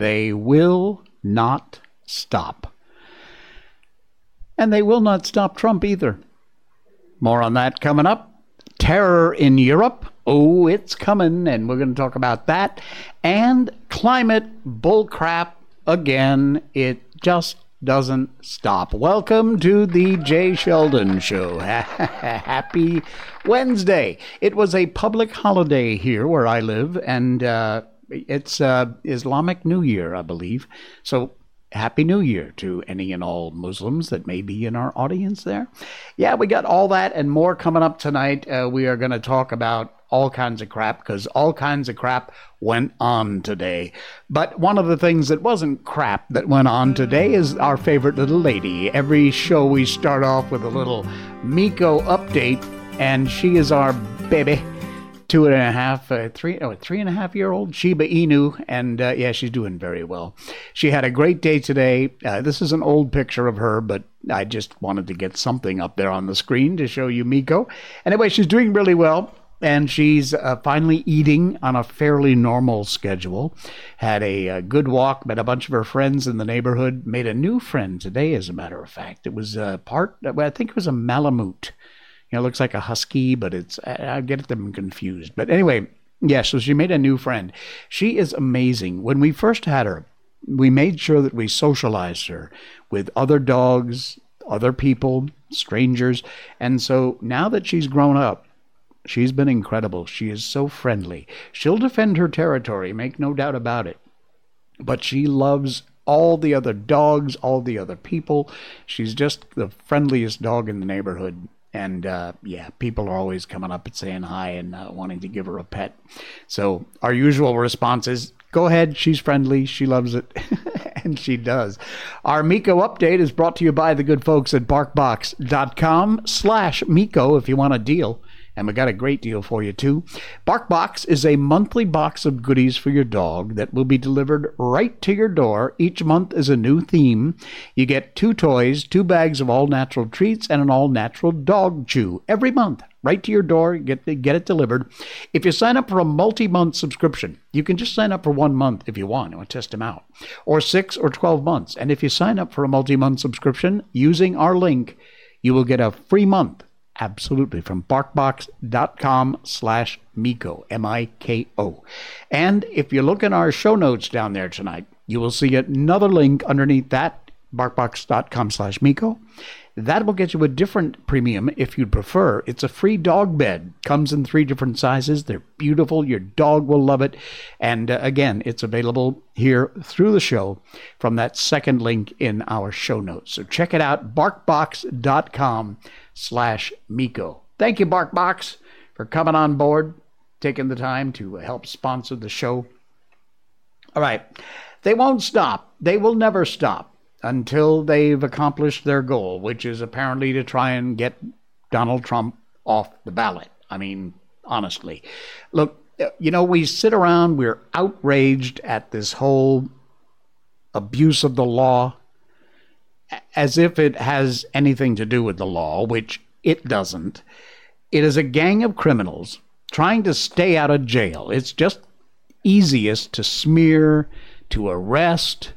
they will not stop. And they will not stop Trump either. More on that coming up. Terror in Europe. Oh, it's coming, and we're going to talk about that. And climate bullcrap again. It just doesn't stop. Welcome to the Jay Sheldon Show. Happy Wednesday. It was a public holiday here where I live, and uh, it's uh, Islamic New Year, I believe. So Happy New Year to any and all Muslims that may be in our audience there. Yeah, we got all that and more coming up tonight. Uh, we are going to talk about all kinds of crap because all kinds of crap went on today. But one of the things that wasn't crap that went on today is our favorite little lady. Every show we start off with a little Miko update, and she is our baby two and a half, uh, three, oh, three and a half year old Shiba Inu, and uh, yeah, she's doing very well. She had a great day today. Uh, this is an old picture of her, but I just wanted to get something up there on the screen to show you Miko. Anyway, she's doing really well. And she's uh, finally eating on a fairly normal schedule. Had a, a, uh, good walk, met a bunch of her friends in the neighborhood, made a new friend today, as a matter of fact. It was a part, I think it was a Malamute you know, looks like a husky, but it's I get them confused. But anyway, yeah, so she made a new friend. She is amazing. When we first had her, we made sure that we socialized her with other dogs, other people, strangers. And so now that she's grown up, she's been incredible. She is so friendly. She'll defend her territory, make no doubt about it. But she loves all the other dogs, all the other people. She's just the friendliest dog in the neighborhood. And uh, yeah, people are always coming up and saying hi and uh, wanting to give her a pet. So our usual response is go ahead. She's friendly. She loves it. and she does. Our Miko update is brought to you by the good folks at barkbox.com slash Miko if you want a deal. And we got a great deal for you, too. BarkBox is a monthly box of goodies for your dog that will be delivered right to your door. Each month is a new theme. You get two toys, two bags of all natural treats, and an all natural dog chew every month. Right to your door, get, get it delivered. If you sign up for a multi month subscription, you can just sign up for one month if you want. To test them out, or six or 12 months. And if you sign up for a multi month subscription using our link, you will get a free month Absolutely. From barkbox.com slash Miko, M I K O. And if you look in our show notes down there tonight, you will see another link underneath that, barkbox.com slash Miko. That will get you a different premium if you'd prefer. It's a free dog bed. Comes in three different sizes. They're beautiful. Your dog will love it. And uh, again, it's available here through the show from that second link in our show notes. So check it out, barkbox.com slash Miko. Thank you, BarkBox, for coming on board, taking the time to help sponsor the show. All right. They won't stop. They will never stop until they've accomplished their goal, which is apparently to try and get Donald Trump off the ballot. I mean, honestly. Look, you know, we sit around, we're outraged at this whole abuse of the law as if it has anything to do with the law, which it doesn't. It is a gang of criminals trying to stay out of jail. It's just easiest to smear, to arrest,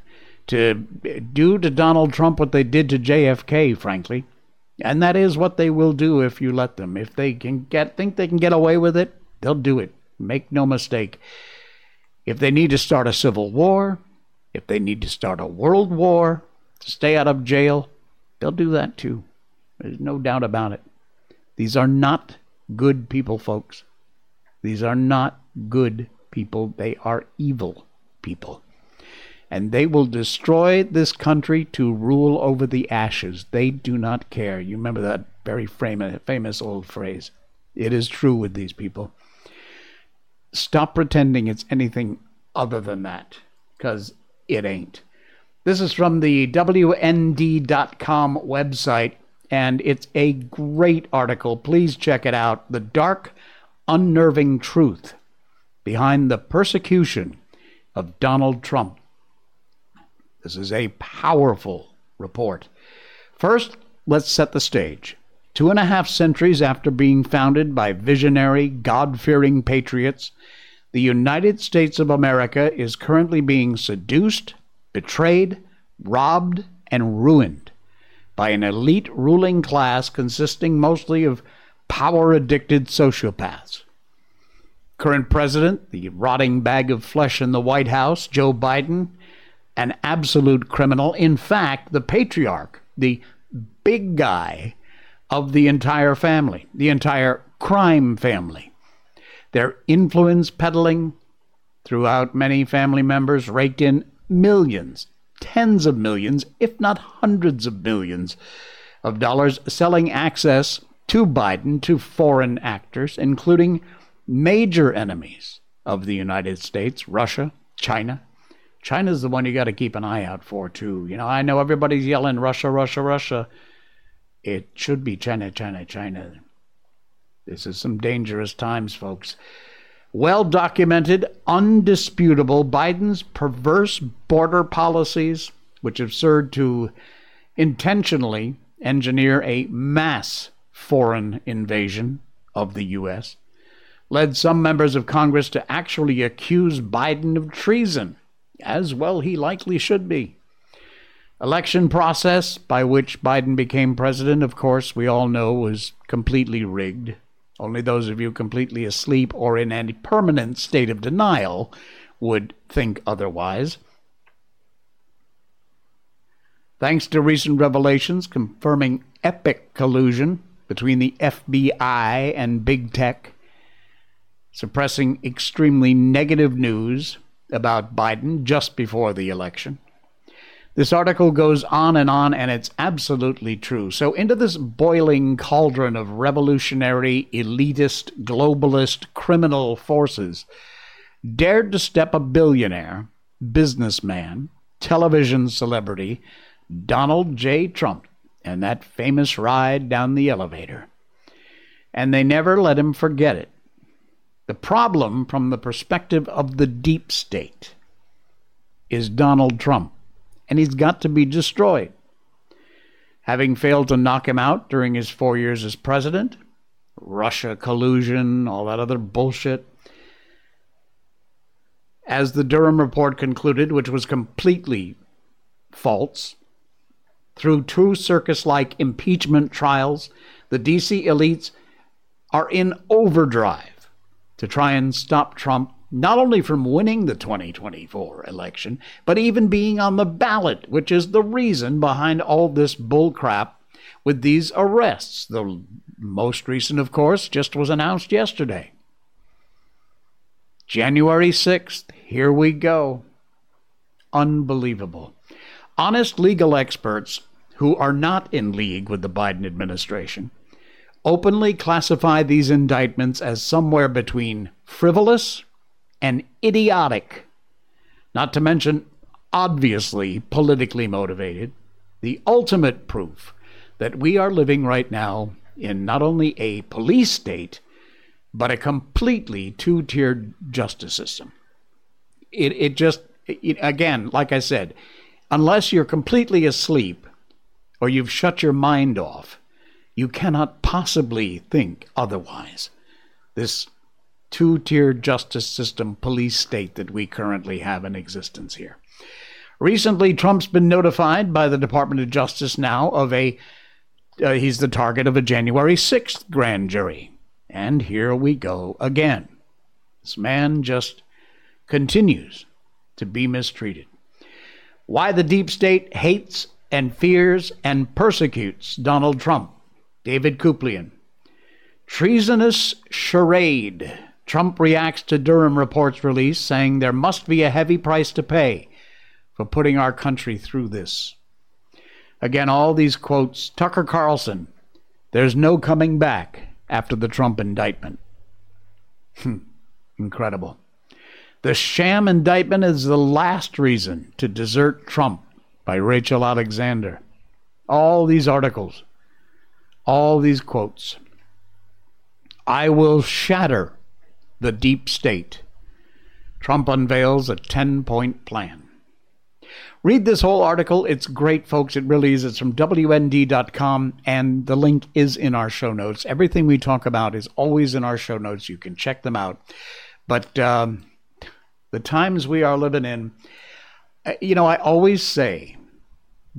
to do to Donald Trump what they did to JFK, frankly. And that is what they will do if you let them. If they can get think they can get away with it, they'll do it. Make no mistake. If they need to start a civil war, if they need to start a world war, to stay out of jail, they'll do that too. There's no doubt about it. These are not good people, folks. These are not good people. They are evil people. And they will destroy this country to rule over the ashes. They do not care. You remember that very famous, old phrase. It is true with these people. Stop pretending it's anything other than that, because it ain't. This is from the WND.com website, and it's a great article. Please check it out. The Dark, Unnerving Truth Behind the Persecution of Donald Trump. This is a powerful report. First, let's set the stage. Two and a half centuries after being founded by visionary, God fearing patriots, the United States of America is currently being seduced, betrayed, robbed, and ruined by an elite ruling class consisting mostly of power addicted sociopaths. Current president, the rotting bag of flesh in the White House, Joe Biden, an absolute criminal. In fact, the patriarch, the big guy of the entire family, the entire crime family. Their influence peddling throughout many family members raked in millions, tens of millions, if not hundreds of millions of dollars selling access to Biden to foreign actors, including major enemies of the United States, Russia, China. China's the one you got to keep an eye out for, too. You know, I know everybody's yelling Russia, Russia, Russia. It should be China, China, China. This is some dangerous times, folks. Well documented, undisputable, Biden's perverse border policies, which have served to intentionally engineer a mass foreign invasion of the U.S., led some members of Congress to actually accuse Biden of treason, as well he likely should be. Election process by which Biden became president, of course, we all know was completely rigged. Only those of you completely asleep or in any permanent state of denial would think otherwise. Thanks to recent revelations confirming epic collusion between the FBI and big tech, suppressing extremely negative news about Biden just before the election, this article goes on and on, and it's absolutely true. So, into this boiling cauldron of revolutionary, elitist, globalist, criminal forces, dared to step a billionaire, businessman, television celebrity, Donald J. Trump, and that famous ride down the elevator. And they never let him forget it. The problem, from the perspective of the deep state, is Donald Trump and he's got to be destroyed. Having failed to knock him out during his four years as president, Russia collusion, all that other bullshit. As the Durham report concluded, which was completely false, through true circus like impeachment trials, the DC elites are in overdrive to try and stop Trump not only from winning the 2024 election, but even being on the ballot, which is the reason behind all this bullcrap with these arrests. The most recent, of course, just was announced yesterday. January 6th, here we go. Unbelievable. Honest legal experts who are not in league with the Biden administration openly classify these indictments as somewhere between frivolous and idiotic, not to mention obviously politically motivated, the ultimate proof that we are living right now in not only a police state, but a completely two tiered justice system. It, it just, it, again, like I said, unless you're completely asleep or you've shut your mind off, you cannot possibly think otherwise. This two tier justice system police state that we currently have in existence here. Recently, Trump's been notified by the Department of Justice now of a, uh, he's the target of a January 6th grand jury. And here we go again. This man just continues to be mistreated. Why the deep state hates and fears and persecutes Donald Trump. David Kupelian. Treasonous charade Trump reacts to Durham report's release, saying there must be a heavy price to pay for putting our country through this. Again, all these quotes Tucker Carlson, there's no coming back after the Trump indictment. Hmm, incredible. The sham indictment is the last reason to desert Trump by Rachel Alexander. All these articles, all these quotes. I will shatter the deep state. Trump unveils a 10 point plan. Read this whole article. It's great, folks. It really is. It's from WND.com, and the link is in our show notes. Everything we talk about is always in our show notes. You can check them out. But um, the times we are living in, uh, you know, I always say,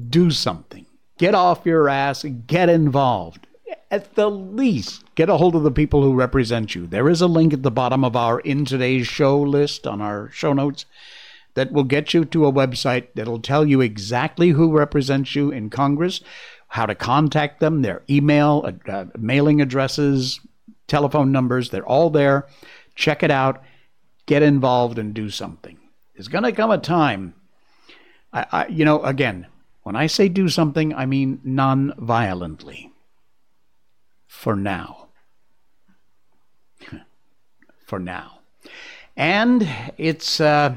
do something. Get off your ass get involved. At the least, get a hold of the people who represent you. There is a link at the bottom of our in today's show list on our show notes that will get you to a website that'll tell you exactly who represents you in Congress, how to contact them, their email, uh mailing addresses, telephone numbers. They're all there. Check it out. Get involved and do something. There's going to come a time. I, I, you know, again, when I say do something, I mean non violently. For now. For now. And it's uh,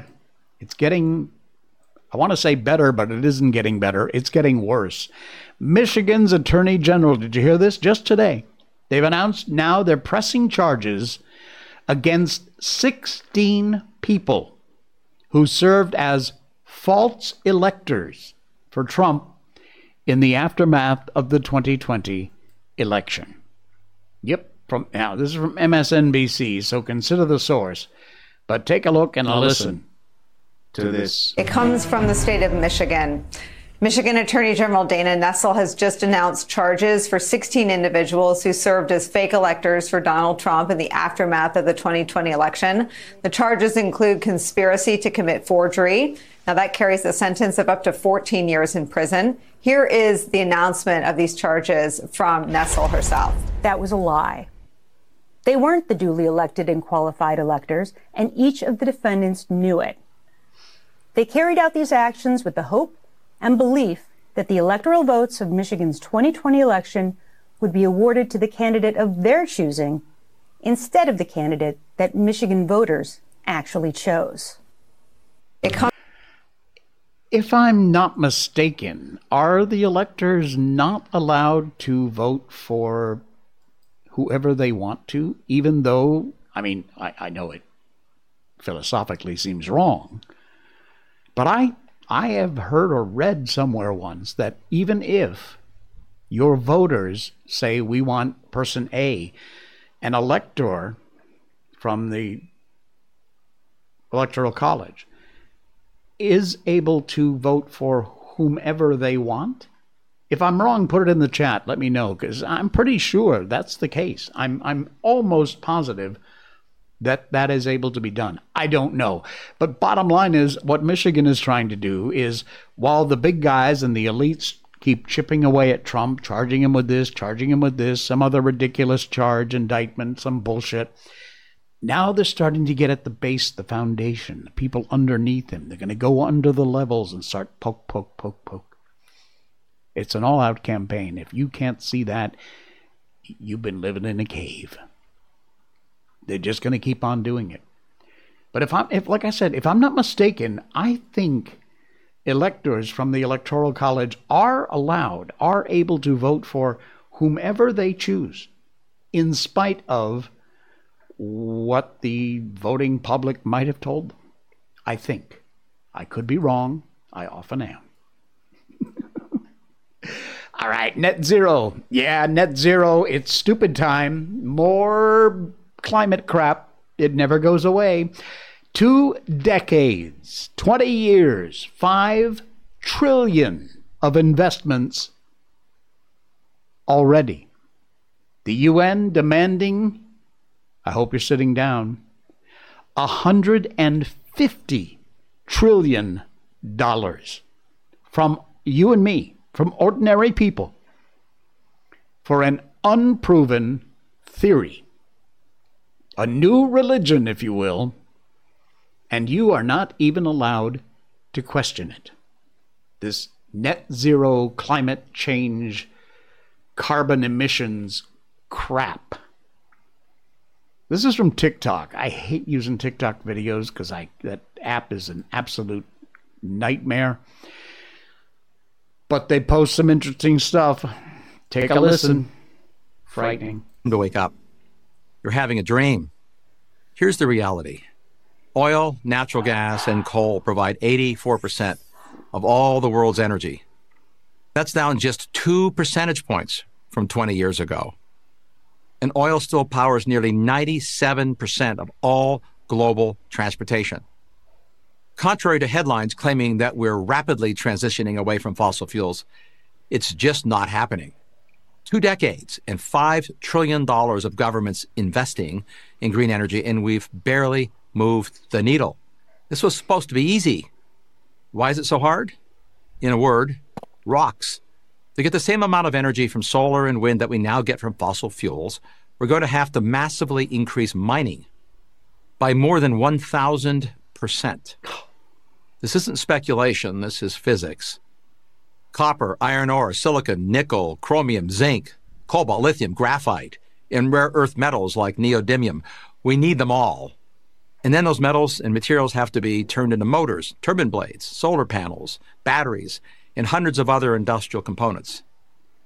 it's getting I want to say better, but it isn't getting better. It's getting worse. Michigan's Attorney General, did you hear this? Just today. They've announced now they're pressing charges against 16 people who served as false electors for Trump in the aftermath of the 2020 election. Yep, from now this is from MSNBC, so consider the source. But take a look and a listen to this. It comes from the state of Michigan. Michigan Attorney General Dana Nessel has just announced charges for 16 individuals who served as fake electors for Donald Trump in the aftermath of the 2020 election. The charges include conspiracy to commit forgery. Now, that carries a sentence of up to 14 years in prison. Here is the announcement of these charges from Nessel herself. That was a lie. They weren't the duly elected and qualified electors, and each of the defendants knew it. They carried out these actions with the hope and belief that the electoral votes of Michigan's 2020 election would be awarded to the candidate of their choosing instead of the candidate that Michigan voters actually chose. if I'm not mistaken, are the electors not allowed to vote for whoever they want to, even though, I mean, I, I know it philosophically seems wrong, but I I have heard or read somewhere once that even if your voters say we want person A, an elector from the electoral college is able to vote for whomever they want. If I'm wrong, put it in the chat. Let me know because I'm pretty sure that's the case. I'm I'm almost positive that that is able to be done. I don't know. But bottom line is what Michigan is trying to do is while the big guys and the elites keep chipping away at Trump, charging him with this, charging him with this, some other ridiculous charge, indictment, some bullshit. Now they're starting to get at the base, the foundation, the people underneath him. They're going to go under the levels and start poke, poke, poke, poke. It's an all out campaign. If you can't see that, you've been living in a cave. They're just going to keep on doing it. But if I'm, if like I said, if I'm not mistaken, I think electors from the Electoral College are allowed, are able to vote for whomever they choose, in spite of what the voting public might have told them. I think. I could be wrong. I often am. All right, net zero. Yeah, net zero. It's stupid time. More climate crap. It never goes away. Two decades, 20 years, 5 trillion of investments already. The UN demanding, I hope you're sitting down, 150 trillion dollars from you and me, from ordinary people, for an unproven theory a new religion, if you will, and you are not even allowed to question it. This net zero climate change, carbon emissions crap. This is from TikTok. I hate using TikTok videos because I that app is an absolute nightmare. But they post some interesting stuff. Take, Take a, a listen. listen. Frightening. To wake up. You're having a dream. Here's the reality oil, natural gas, and coal provide 84% of all the world's energy. That's down just two percentage points from 20 years ago. And oil still powers nearly 97% of all global transportation. Contrary to headlines claiming that we're rapidly transitioning away from fossil fuels, it's just not happening. Two decades and $5 trillion of governments investing in green energy, and we've barely moved the needle. This was supposed to be easy. Why is it so hard? In a word, rocks. To get the same amount of energy from solar and wind that we now get from fossil fuels, we're going to have to massively increase mining by more than 1,000%. This isn't speculation, this is physics. Copper, iron ore, silicon, nickel, chromium, zinc, cobalt, lithium, graphite, and rare earth metals like neodymium. We need them all. And then those metals and materials have to be turned into motors, turbine blades, solar panels, batteries, and hundreds of other industrial components.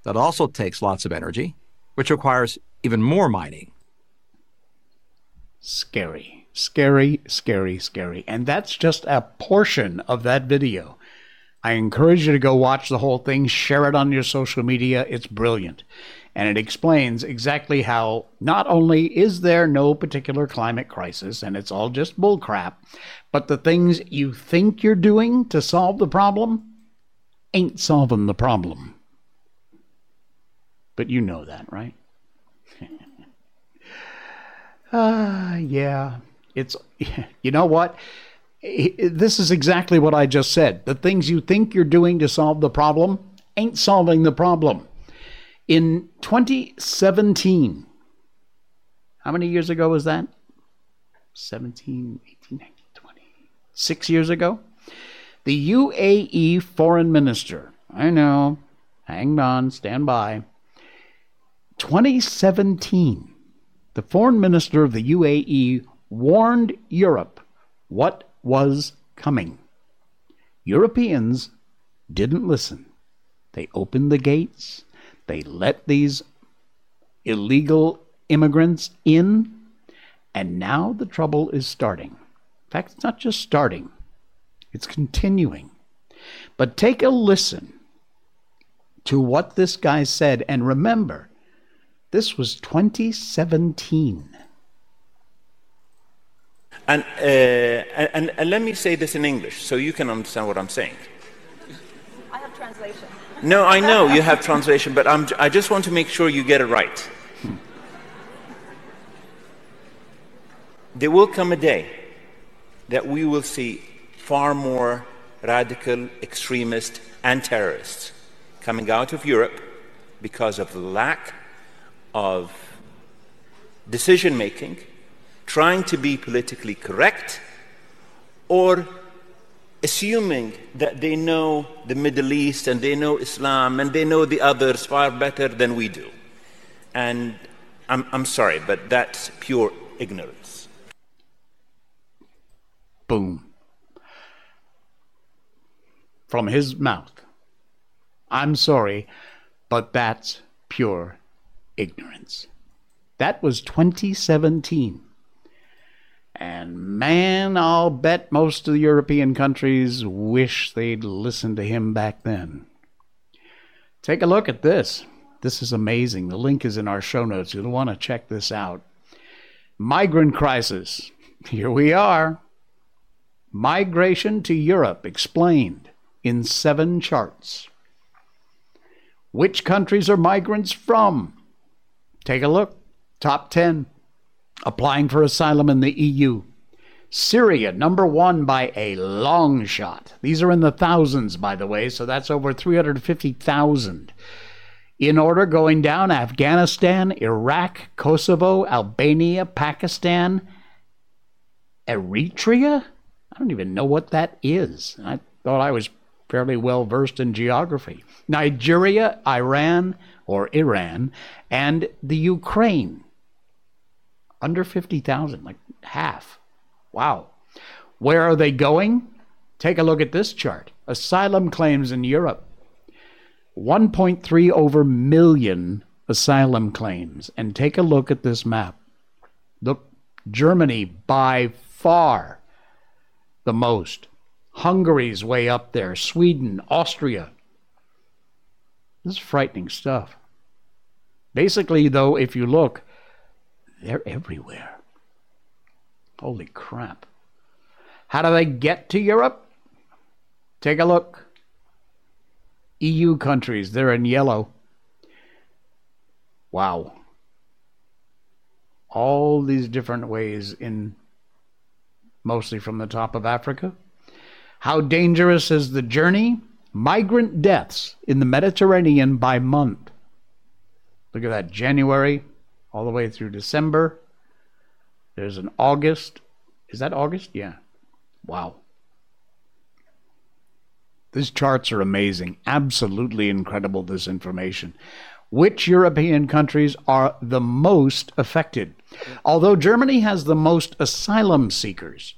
That also takes lots of energy, which requires even more mining. Scary. Scary, scary, scary. And that's just a portion of that video. I encourage you to go watch the whole thing, share it on your social media. It's brilliant. And it explains exactly how not only is there no particular climate crisis and it's all just bullcrap, but the things you think you're doing to solve the problem ain't solving the problem. But you know that, right? Ah, uh, yeah. It's, you know what? This is exactly what I just said. The things you think you're doing to solve the problem ain't solving the problem. In 2017, how many years ago was that? 17, 18, 19, 20, six years ago? The UAE foreign minister, I know, hang on, stand by. 2017, the foreign minister of the UAE warned Europe what was coming. Europeans didn't listen. They opened the gates, they let these illegal immigrants in, and now the trouble is starting. In fact, it's not just starting, it's continuing. But take a listen to what this guy said, and remember, this was 2017. And, uh, and, and, let me say this in English so you can understand what I'm saying. I have translation. No, I know you have translation, but I'm, I just want to make sure you get it right. There will come a day that we will see far more radical extremists and terrorists coming out of Europe because of the lack of decision making trying to be politically correct or assuming that they know the Middle East and they know Islam and they know the others far better than we do. And I'm, I'm sorry, but that's pure ignorance. Boom. From his mouth. I'm sorry, but that's pure ignorance. That was 2017. And man, I'll bet most of the European countries wish they'd listened to him back then. Take a look at this. This is amazing. The link is in our show notes. You'll want to check this out. Migrant crisis. Here we are. Migration to Europe explained in seven charts. Which countries are migrants from? Take a look. Top 10 applying for asylum in the EU. Syria, number one by a long shot. These are in the thousands, by the way, so that's over 350,000. In order going down Afghanistan, Iraq, Kosovo, Albania, Pakistan, Eritrea? I don't even know what that is. I thought I was fairly well versed in geography. Nigeria, Iran, or Iran, and the Ukraine under 50,000, like half. Wow. Where are they going? Take a look at this chart. Asylum claims in Europe 1.3 over million asylum claims. And take a look at this map. Look, Germany by far the most. Hungary's way up there, Sweden, Austria. This is frightening stuff. Basically, though, if you look, they're everywhere. Holy crap. How do they get to Europe? Take a look. EU countries, they're in yellow. Wow. All these different ways in mostly from the top of Africa. How dangerous is the journey? Migrant deaths in the Mediterranean by month. Look at that, January all the way through December. There's an August. Is that August? Yeah. Wow. These charts are amazing. Absolutely incredible, this information. Which European countries are the most affected? Although Germany has the most asylum seekers,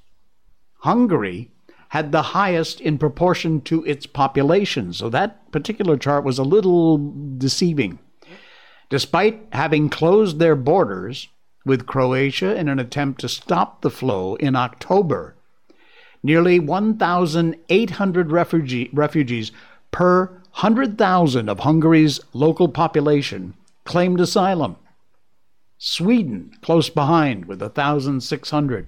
Hungary had the highest in proportion to its population. So that particular chart was a little deceiving. Despite having closed their borders with Croatia in an attempt to stop the flow in October, nearly 1,800 refugee, refugees per 100,000 of Hungary's local population claimed asylum. Sweden, close behind, with 1,600.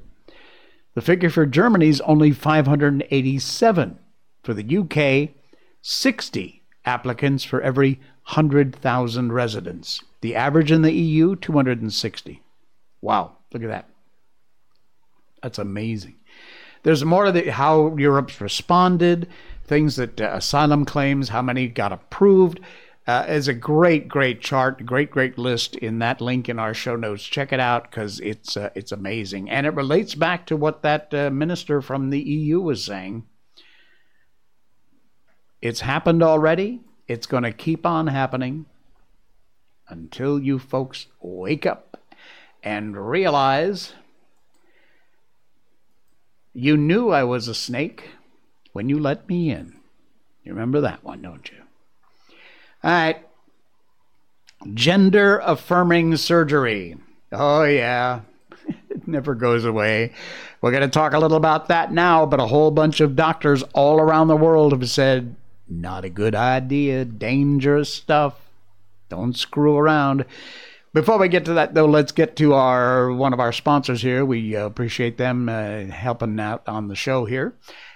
The figure for Germany is only 587. For the UK, 60 applicants for every 100,000 residents. The average in the EU, 260. Wow, look at that. That's amazing. There's more of the, how Europe's responded, things that uh, asylum claims, how many got approved. Uh, is a great, great chart, great, great list in that link in our show notes. Check it out because it's uh, it's amazing, and it relates back to what that uh, minister from the EU was saying. It's happened already. It's going to keep on happening until you folks wake up and realize you knew I was a snake when you let me in. You remember that one, don't you? All right. Gender affirming surgery. Oh, yeah. it never goes away. We're going to talk a little about that now, but a whole bunch of doctors all around the world have said, not a good idea, dangerous stuff. Don't screw around. Before we get to that, though, let's get to our one of our sponsors here. We uh, appreciate them uh, helping out on the show here,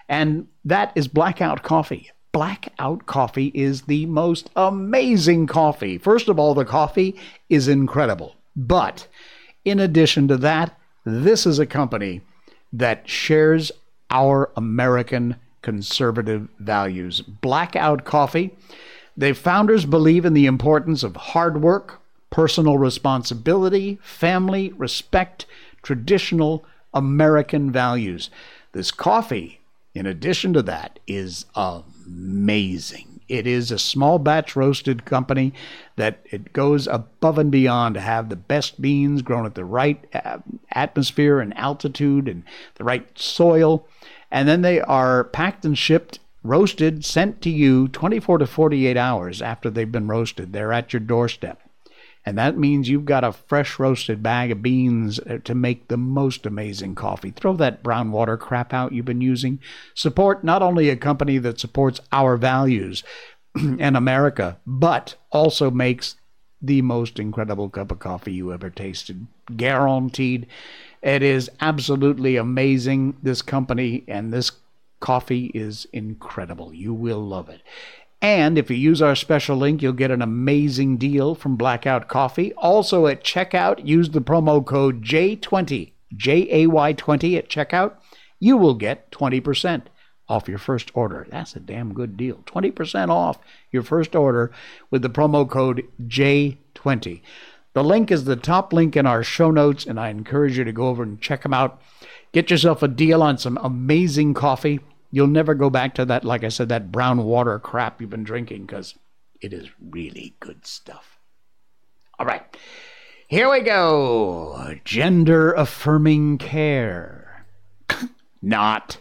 and that is Blackout Coffee. Blackout Coffee is the most amazing coffee. First of all, the coffee is incredible. But in addition to that, this is a company that shares our American conservative values. Blackout Coffee, the founders believe in the importance of hard work, personal responsibility, family, respect, traditional American values. This coffee, in addition to that, is amazing. It is a small batch roasted company that it goes above and beyond to have the best beans grown at the right uh, atmosphere and altitude and the right soil. And then they are packed and shipped, roasted, sent to you 24 to 48 hours after they've been roasted. They're at your doorstep. And that means you've got a fresh roasted bag of beans uh, to make the most amazing coffee. Throw that brown water crap out you've been using. Support not only a company that supports our values and America, but also makes the most incredible cup of coffee you ever tasted. Guaranteed. It is absolutely amazing. This company and this coffee is incredible. You will love it. And if you use our special link, you'll get an amazing deal from Blackout Coffee. Also at checkout, use the promo code J20, J A Y 20 at checkout. You will get 20% off your first order. That's a damn good deal. 20% off your first order with the promo code J20. The link is the top link in our show notes, and I encourage you to go over and check them out. Get yourself a deal on some amazing coffee You'll never go back to that, like I said, that brown water crap you've been drinking because it is really good stuff. All right, here we go. Gender affirming care. Not.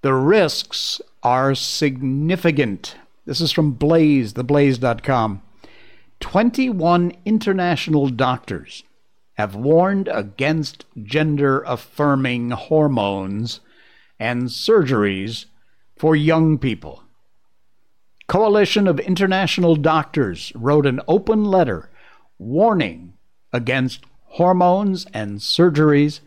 The risks are significant. This is from Blaze, theblaze.com. 21 international doctors have warned against gender affirming hormones and surgeries for young people. Coalition of International Doctors wrote an open letter warning against hormones and surgeries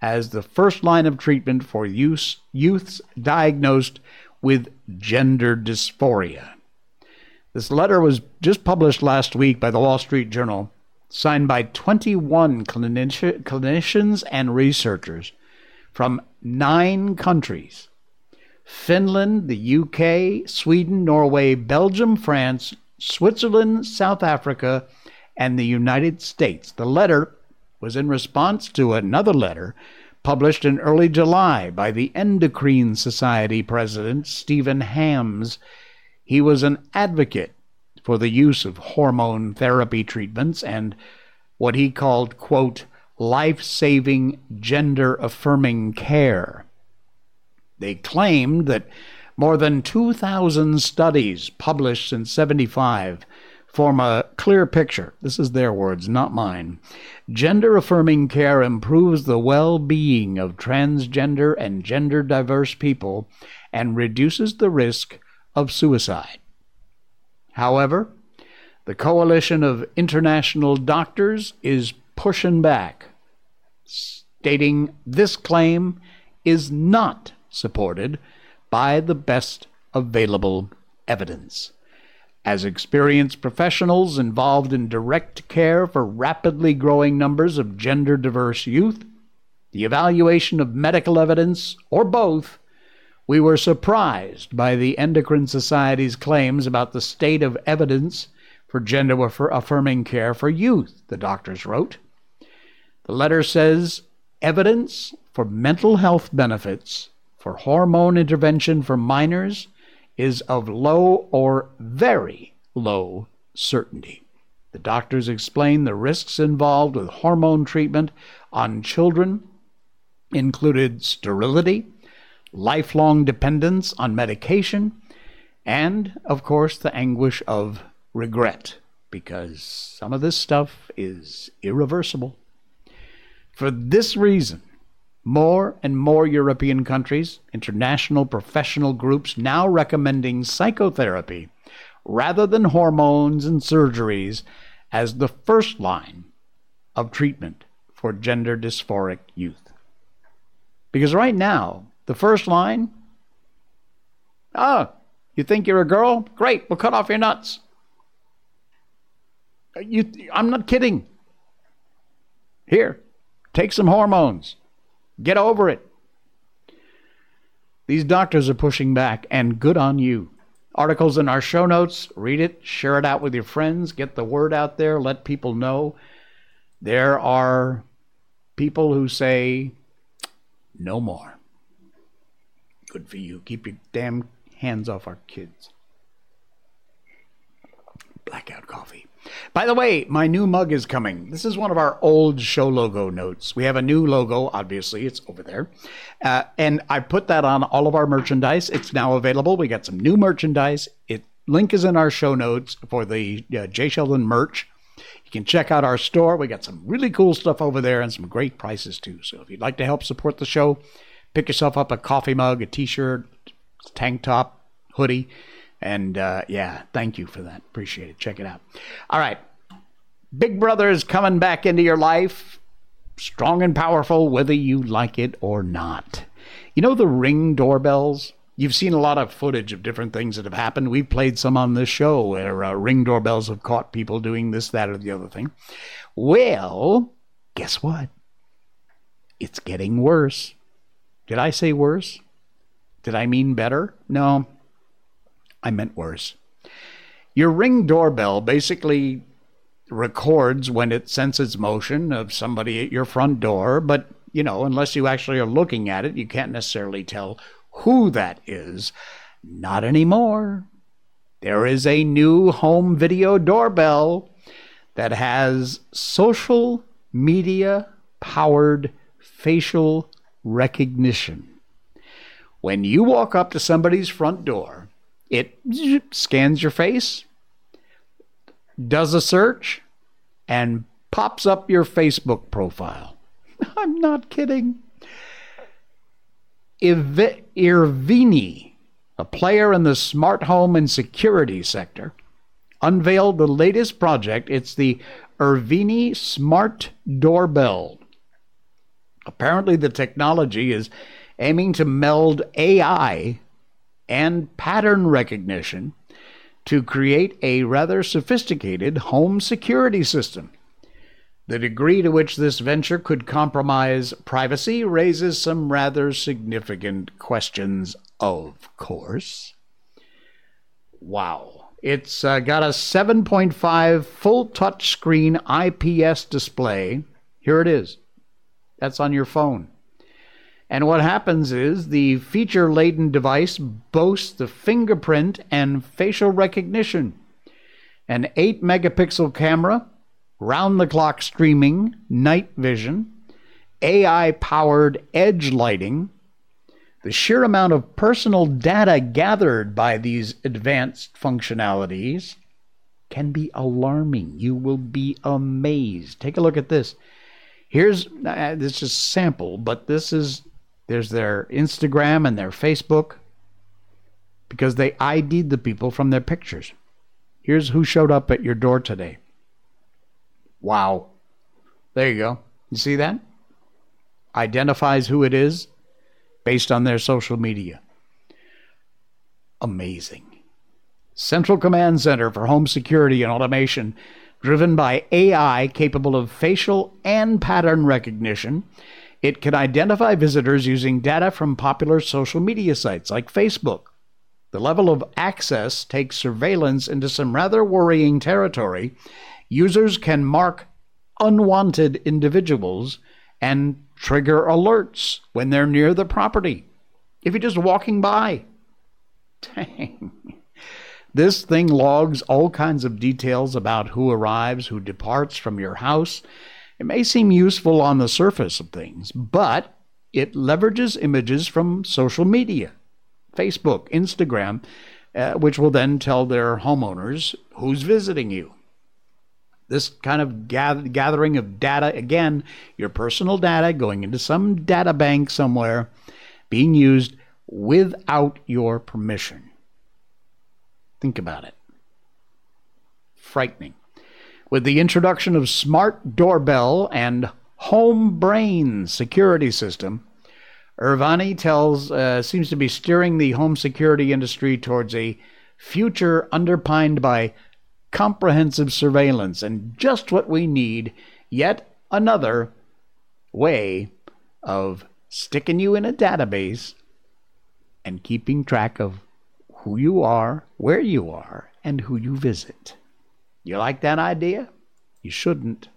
as the first line of treatment for youth, youths diagnosed with gender dysphoria. This letter was just published last week by the Wall Street Journal, signed by 21 clinician, clinicians and researchers from nine countries Finland, the UK, Sweden, Norway, Belgium, France, Switzerland, South Africa, and the United States. The letter was in response to another letter published in early July by the Endocrine Society president, Stephen Hammes. He was an advocate for the use of hormone therapy treatments and what he called, quote, life saving, gender affirming care. They claimed that more than 2,000 studies published since 75 form a clear picture. This is their words, not mine. Gender affirming care improves the well being of transgender and gender diverse people and reduces the risk of suicide. However, the coalition of international doctors is pushing back, stating this claim is not supported by the best available evidence. As experienced professionals involved in direct care for rapidly growing numbers of gender diverse youth, the evaluation of medical evidence, or both, we were surprised by the Endocrine Society's claims about the state of evidence for gender affirming care for youth, the doctors wrote. The letter says evidence for mental health benefits for hormone intervention for minors is of low or very low certainty. The doctors explain the risks involved with hormone treatment on children included sterility, lifelong dependence on medication, and, of course, the anguish of regret, because some of this stuff is irreversible. For this reason, more and more European countries, international professional groups now recommending psychotherapy rather than hormones and surgeries as the first line of treatment for gender dysphoric youth. Because right now, the first line ah, oh, you think you're a girl? Great, we'll cut off your nuts. You, I'm not kidding. Here, take some hormones. Get over it. These doctors are pushing back, and good on you. Articles in our show notes. Read it, share it out with your friends, get the word out there, let people know. There are people who say, no more. Good for you. Keep your damn hands off our kids. Blackout coffee. By the way, my new mug is coming. This is one of our old show logo notes. We have a new logo, obviously, it's over there. Uh, and I put that on all of our merchandise. It's now available. We got some new merchandise. It link is in our show notes for the uh, Jay Sheldon merch. You can check out our store. We got some really cool stuff over there and some great prices too. So if you'd like to help support the show, pick yourself up a coffee mug, a t-shirt, tank top, hoodie and uh, yeah, thank you for that. Appreciate it. Check it out. All right. Big Brother is coming back into your life, strong and powerful, whether you like it or not. You know the ring doorbells? You've seen a lot of footage of different things that have happened. We've played some on this show where uh, ring doorbells have caught people doing this, that, or the other thing. Well, guess what? It's getting worse. Did I say worse? Did I mean better? No, I meant worse. Your ring doorbell basically records when it senses motion of somebody at your front door, but you know, unless you actually are looking at it, you can't necessarily tell who that is. Not anymore. There is a new home video doorbell that has social media powered facial recognition. When you walk up to somebody's front door, it scans your face, does a search, and pops up your Facebook profile. I'm not kidding. Iv- Irvini, a player in the smart home and security sector, unveiled the latest project. It's the Irvini Smart Doorbell. Apparently, the technology is aiming to meld AI and pattern recognition to create a rather sophisticated home security system. The degree to which this venture could compromise privacy raises some rather significant questions, of course. Wow. It's uh, got a 7.5 full touchscreen IPS display. Here it is. That's on your phone. And what happens is the feature laden device boasts the fingerprint and facial recognition, an 8 megapixel camera, round the clock streaming, night vision, AI powered edge lighting. The sheer amount of personal data gathered by these advanced functionalities can be alarming. You will be amazed. Take a look at this. Here's uh, this is sample, but this is there's their Instagram and their Facebook because they ID'd the people from their pictures. Here's who showed up at your door today. Wow. There you go. You see that? Identifies who it is based on their social media. Amazing. Central Command Center for Home Security and Automation, driven by AI capable of facial and pattern recognition. It can identify visitors using data from popular social media sites like Facebook. The level of access takes surveillance into some rather worrying territory users can mark unwanted individuals and trigger alerts when they're near the property. If you're just walking by. Dang. This thing logs all kinds of details about who arrives, who departs from your house. It may seem useful on the surface of things, but it leverages images from social media, Facebook, Instagram, uh, which will then tell their homeowners who's visiting you this kind of gather, gathering of data again your personal data going into some data bank somewhere being used without your permission think about it frightening with the introduction of smart doorbell and home brain security system Irvani tells uh, seems to be steering the home security industry towards a future underpinned by comprehensive surveillance and just what we need. Yet another way of sticking you in a database and keeping track of who you are, where you are, and who you visit. You like that idea? You shouldn't.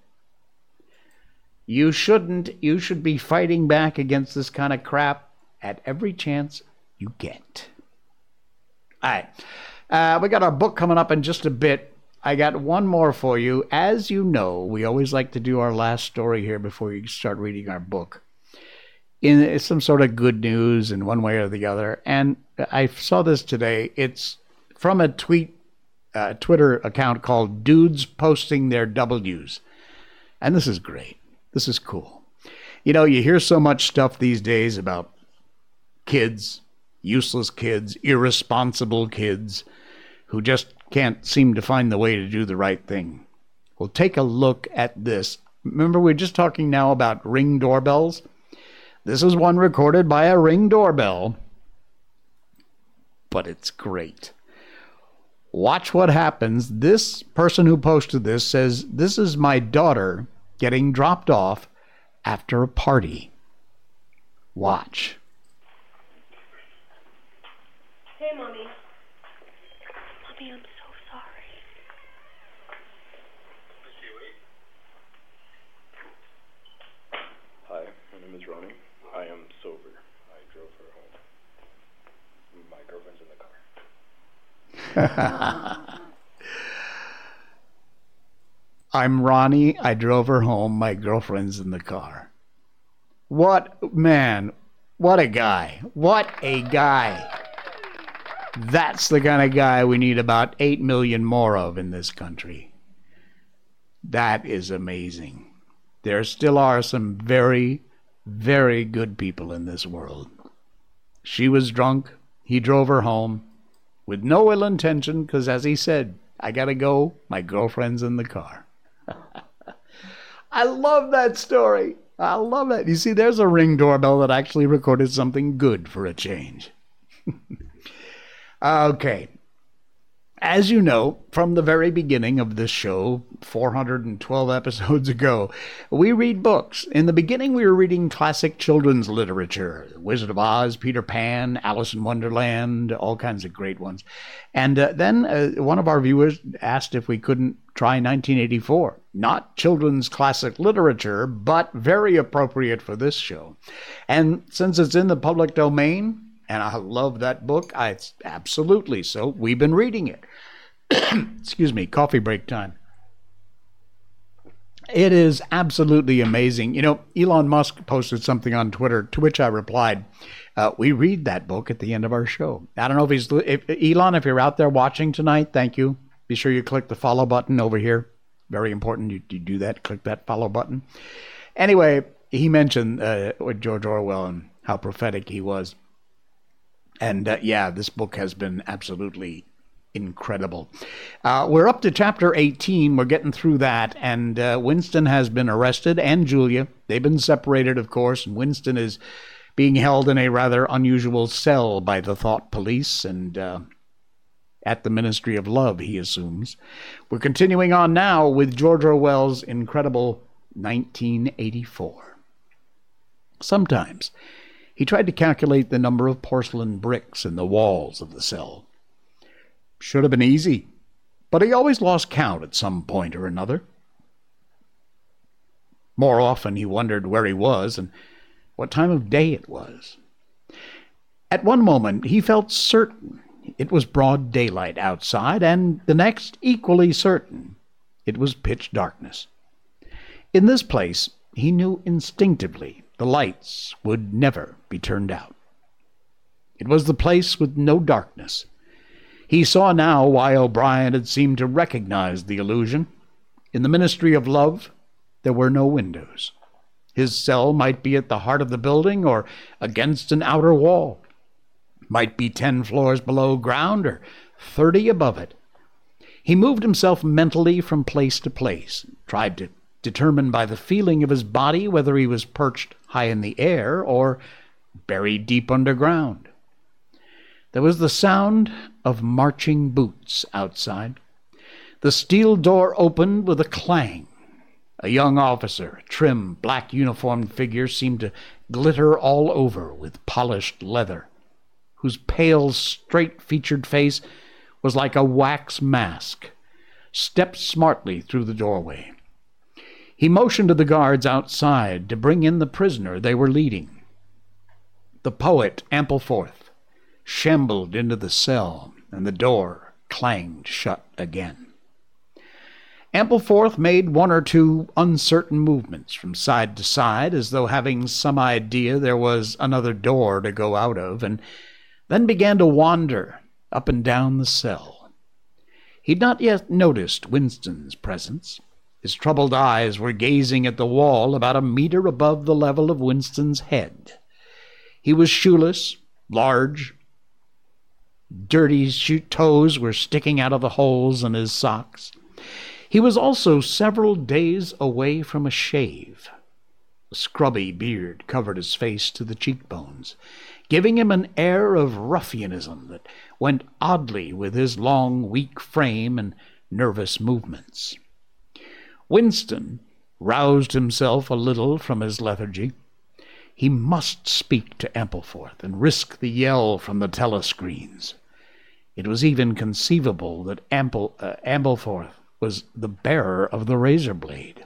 You shouldn't. You should be fighting back against this kind of crap at every chance you get. All right. Uh, we got our book coming up in just a bit. I got one more for you. As you know, we always like to do our last story here before you start reading our book. In some sort of good news in one way or the other. And I saw this today. It's from a tweet, uh, Twitter account called Dudes Posting Their W's. And this is great. This is cool. You know, you hear so much stuff these days about kids, useless kids, irresponsible kids who just can't seem to find the way to do the right thing. Well, take a look at this. Remember, we're just talking now about ring doorbells? This is one recorded by a ring doorbell, but it's great. Watch what happens. This person who posted this says, This is my daughter getting dropped off after a party. Watch. Hey, Mommy I'm so sorry. Hi, my name is Ronnie. I am sober. I drove her home. My girlfriend's in the car. I'm Ronnie. I drove her home. My girlfriend's in the car. What, man, what a guy. What a guy. That's the kind of guy we need about 8 million more of in this country. That is amazing. There still are some very, very good people in this world. She was drunk. He drove her home with no ill intention because, as he said, I got to go. My girlfriend's in the car. I love that story. I love it. You see, there's a ring doorbell that actually recorded something good for a change. okay. As you know, from the very beginning of this show, 412 episodes ago, we read books. In the beginning, we were reading classic children's literature Wizard of Oz, Peter Pan, Alice in Wonderland, all kinds of great ones. And uh, then uh, one of our viewers asked if we couldn't try 1984. Not children's classic literature, but very appropriate for this show. And since it's in the public domain, and I love that book. I absolutely so. We've been reading it. Excuse me, coffee break time. It is absolutely amazing. You know, Elon Musk posted something on Twitter to which I replied, uh, "We read that book at the end of our show." I don't know if he's if, Elon. If you're out there watching tonight, thank you. Be sure you click the follow button over here. Very important. You, you do that. Click that follow button. Anyway, he mentioned uh, George Orwell and how prophetic he was. And uh, yeah, this book has been absolutely incredible. Uh, we're up to chapter 18. We're getting through that. And uh, Winston has been arrested and Julia. They've been separated, of course. And Winston is being held in a rather unusual cell by the thought police and uh, at the Ministry of Love, he assumes. We're continuing on now with George Orwell's incredible 1984. Sometimes he tried to calculate the number of porcelain bricks in the walls of the cell. Should have been easy, but he always lost count at some point or another. More often he wondered where he was and what time of day it was. At one moment he felt certain it was broad daylight outside, and the next equally certain it was pitch darkness. In this place he knew instinctively the lights would never be turned out. It was the place with no darkness. He saw now why O'Brien had seemed to recognize the illusion. In the Ministry of Love, there were no windows. His cell might be at the heart of the building or against an outer wall, might be ten floors below ground or thirty above it. He moved himself mentally from place to place, tried to determined by the feeling of his body whether he was perched high in the air or buried deep underground. There was the sound of marching boots outside. The steel door opened with a clang. A young officer, a trim, black uniformed figure, seemed to glitter all over with polished leather, whose pale, straight featured face was like a wax mask, stepped smartly through the doorway. He motioned to the guards outside to bring in the prisoner they were leading. The poet, Ampleforth, shambled into the cell, and the door clanged shut again. Ampleforth made one or two uncertain movements from side to side, as though having some idea there was another door to go out of, and then began to wander up and down the cell. He'd not yet noticed Winston's presence. His troubled eyes were gazing at the wall about a meter above the level of Winston's head. He was shoeless, large. Dirty shoe toes were sticking out of the holes in his socks. He was also several days away from a shave. A scrubby beard covered his face to the cheekbones, giving him an air of ruffianism that went oddly with his long, weak frame and nervous movements. Winston roused himself a little from his lethargy. He must speak to Ampleforth and risk the yell from the telescreens. It was even conceivable that Ample, uh, Ampleforth was the bearer of the razor blade.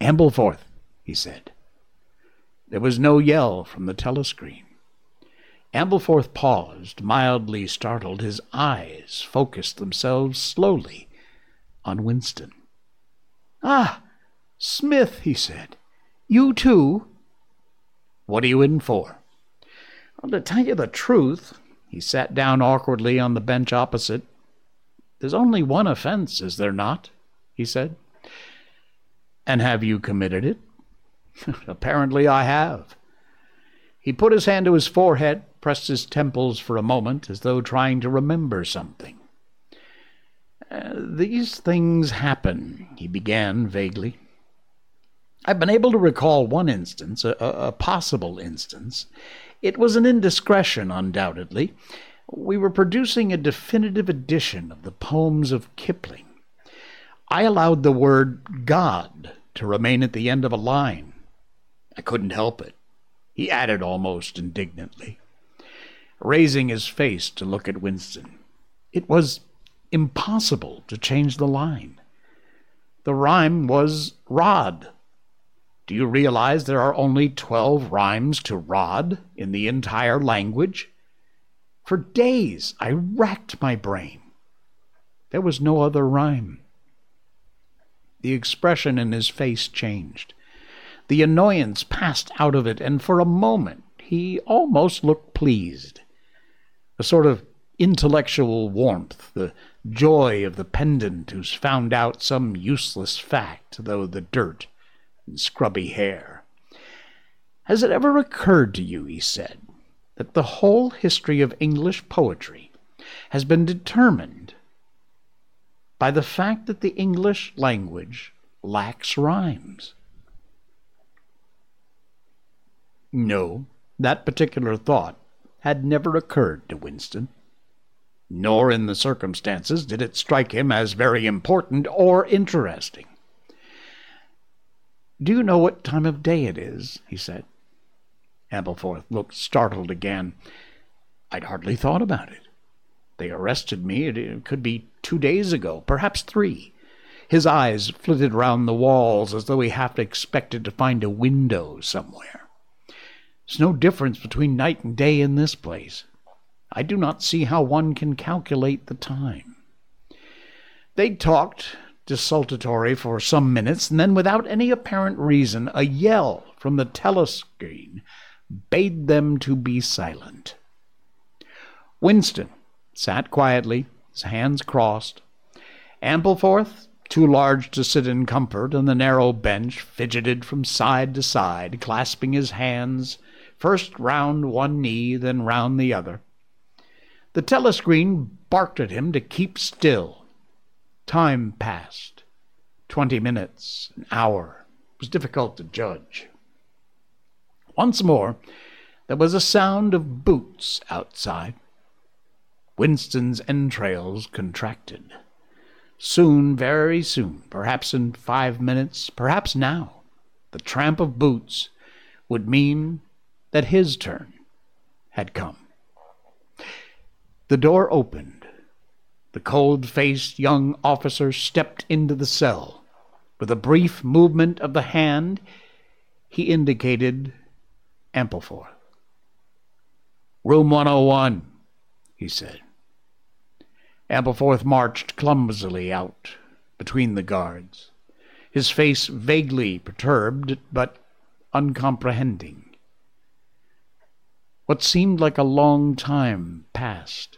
Ampleforth, he said. There was no yell from the telescreen. Ampleforth paused, mildly startled. His eyes focused themselves slowly on Winston. Ah, Smith, he said. You too? What are you in for? Well, to tell you the truth, he sat down awkwardly on the bench opposite. There's only one offense, is there not? he said. And have you committed it? Apparently I have. He put his hand to his forehead, pressed his temples for a moment, as though trying to remember something. These things happen, he began vaguely. I've been able to recall one instance, a, a possible instance. It was an indiscretion, undoubtedly. We were producing a definitive edition of the poems of Kipling. I allowed the word God to remain at the end of a line. I couldn't help it, he added almost indignantly, raising his face to look at Winston. It was impossible to change the line. The rhyme was rod. Do you realize there are only 12 rhymes to rod in the entire language? For days I racked my brain. There was no other rhyme. The expression in his face changed. The annoyance passed out of it, and for a moment he almost looked pleased. A sort of intellectual warmth, the joy of the pedant who's found out some useless fact, though the dirt and scrubby hair. Has it ever occurred to you, he said, that the whole history of English poetry has been determined by the fact that the English language lacks rhymes? No, that particular thought had never occurred to Winston nor in the circumstances did it strike him as very important or interesting. Do you know what time of day it is? he said. Ampleforth looked startled again. I'd hardly thought about it. They arrested me. It could be two days ago, perhaps three. His eyes flitted round the walls as though he half expected to find a window somewhere. There's no difference between night and day in this place. I do not see how one can calculate the time. They talked desultory for some minutes, and then, without any apparent reason, a yell from the telescreen bade them to be silent. Winston sat quietly, his hands crossed. Ampleforth, too large to sit in comfort on the narrow bench, fidgeted from side to side, clasping his hands first round one knee, then round the other. The telescreen barked at him to keep still. Time passed. Twenty minutes, an hour. It was difficult to judge. Once more, there was a sound of boots outside. Winston's entrails contracted. Soon, very soon, perhaps in five minutes, perhaps now, the tramp of boots would mean that his turn had come. The door opened. The cold faced young officer stepped into the cell. With a brief movement of the hand, he indicated Ampleforth. Room 101, he said. Ampleforth marched clumsily out between the guards, his face vaguely perturbed but uncomprehending. What seemed like a long time passed.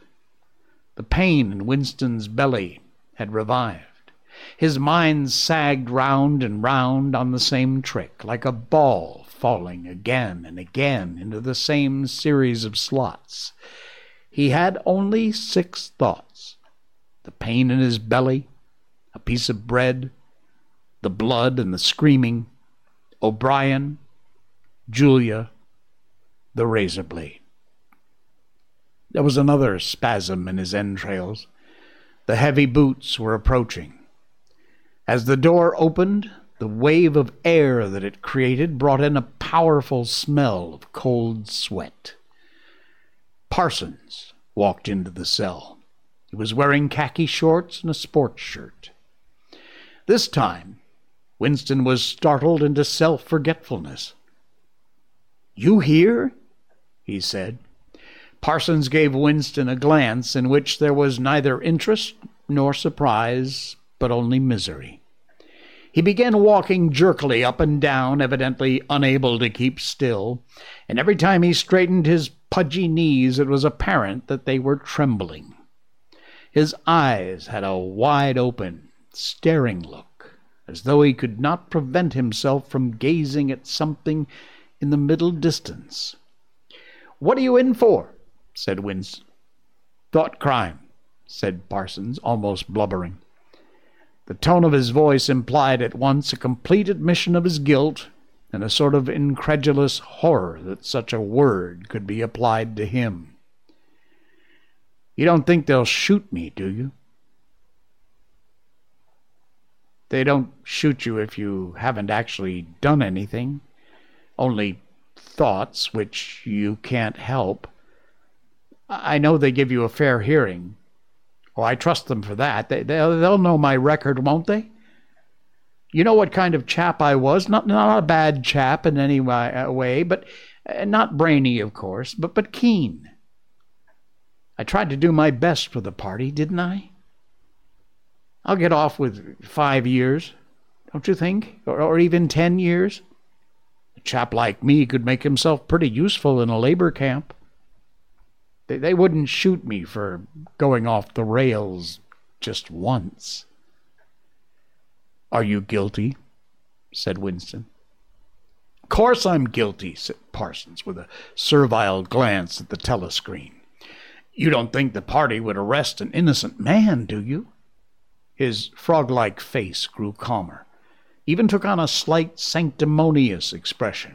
The pain in Winston's belly had revived. His mind sagged round and round on the same trick, like a ball falling again and again into the same series of slots. He had only six thoughts the pain in his belly, a piece of bread, the blood and the screaming, O'Brien, Julia, the razor blade. There was another spasm in his entrails. The heavy boots were approaching. As the door opened, the wave of air that it created brought in a powerful smell of cold sweat. Parsons walked into the cell. He was wearing khaki shorts and a sports shirt. This time, Winston was startled into self forgetfulness. You here? he said. Parsons gave Winston a glance in which there was neither interest nor surprise, but only misery. He began walking jerkily up and down, evidently unable to keep still, and every time he straightened his pudgy knees it was apparent that they were trembling. His eyes had a wide open, staring look, as though he could not prevent himself from gazing at something in the middle distance. What are you in for? Said Winston. Thought crime, said Parsons, almost blubbering. The tone of his voice implied at once a complete admission of his guilt and a sort of incredulous horror that such a word could be applied to him. You don't think they'll shoot me, do you? They don't shoot you if you haven't actually done anything, only thoughts which you can't help. I know they give you a fair hearing. Oh, I trust them for that. They, they'll, they'll know my record, won't they? You know what kind of chap I was. Not, not a bad chap in any way, but uh, not brainy, of course, but, but keen. I tried to do my best for the party, didn't I? I'll get off with five years, don't you think? Or, or even ten years? A chap like me could make himself pretty useful in a labor camp. They, they wouldn't shoot me for going off the rails just once. Are you guilty? said Winston. Course I'm guilty, said Parsons with a servile glance at the telescreen. You don't think the party would arrest an innocent man, do you? His frog like face grew calmer, even took on a slight sanctimonious expression.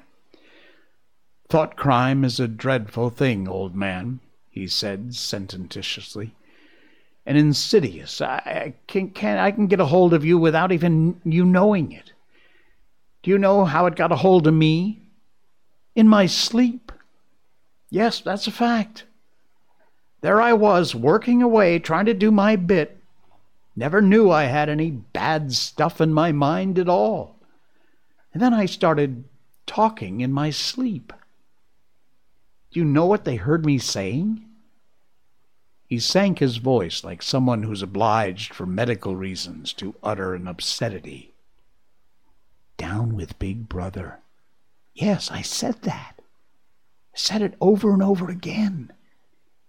Thought crime is a dreadful thing, old man, he said sententiously. And insidious. I, can, can I can get a hold of you without even you knowing it. Do you know how it got a hold of me? In my sleep. Yes, that's a fact. There I was, working away, trying to do my bit, Never knew I had any bad stuff in my mind at all. And then I started talking in my sleep. Do you know what they heard me saying? He sank his voice like someone who's obliged for medical reasons to utter an obscenity. Down with Big Brother. Yes, I said that. I said it over and over again.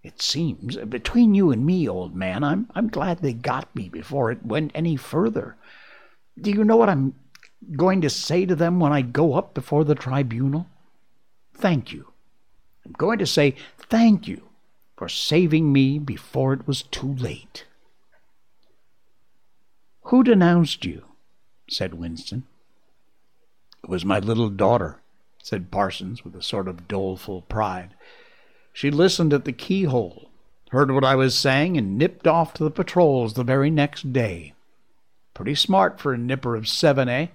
It seems, between you and me, old man, I'm, I'm glad they got me before it went any further. Do you know what I'm going to say to them when I go up before the tribunal? Thank you. I'm going to say thank you for saving me before it was too late. Who denounced you? said Winston. It was my little daughter, said Parsons with a sort of doleful pride. She listened at the keyhole, heard what I was saying, and nipped off to the patrols the very next day. Pretty smart for a nipper of seven, eh?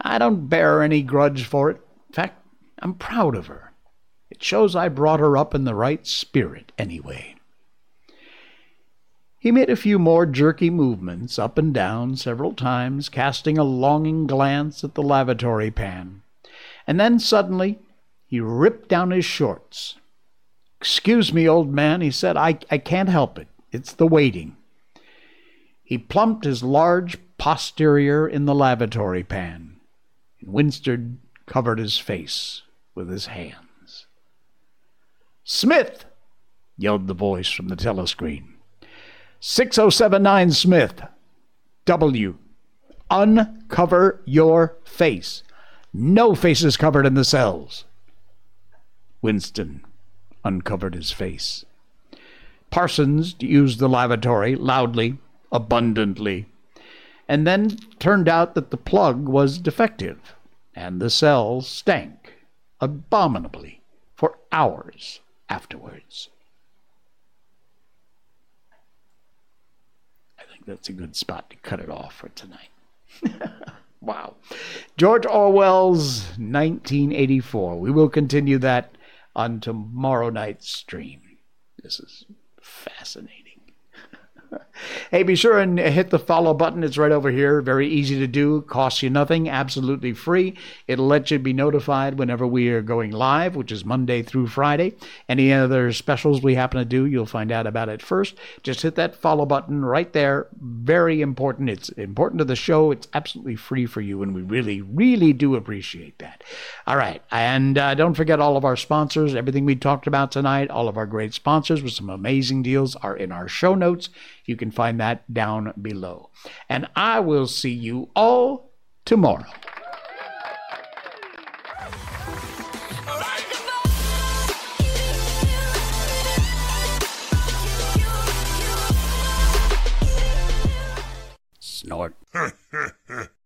I don't bear any grudge for it. In fact, I'm proud of her. It shows I brought her up in the right spirit, anyway. He made a few more jerky movements up and down several times, casting a longing glance at the lavatory pan. And then suddenly he ripped down his shorts, Excuse me, old man, he said. I, I can't help it. It's the waiting. He plumped his large posterior in the lavatory pan, and Winston covered his face with his hands. Smith! yelled the voice from the telescreen. 6079 Smith. W. Uncover your face. No faces covered in the cells. Winston uncovered his face. Parsons used the lavatory loudly, abundantly, and then turned out that the plug was defective, and the cell stank abominably for hours afterwards. I think that's a good spot to cut it off for tonight. wow. George Orwell's 1984. We will continue that on tomorrow night's stream. This is fascinating. hey, be sure and hit the follow button. It's right over here. Very easy to do. Costs you nothing. Absolutely free. It'll let you be notified whenever we are going live, which is Monday through Friday. Any other specials we happen to do, you'll find out about it first. Just hit that follow button right there. Very important. It's important to the show. It's absolutely free for you, and we really, really do appreciate that. All right. And uh, don't forget all of our sponsors. Everything we talked about tonight, all of our great sponsors with some amazing deals are in our show notes. You can find that down below. And I will see you all tomorrow. Snort.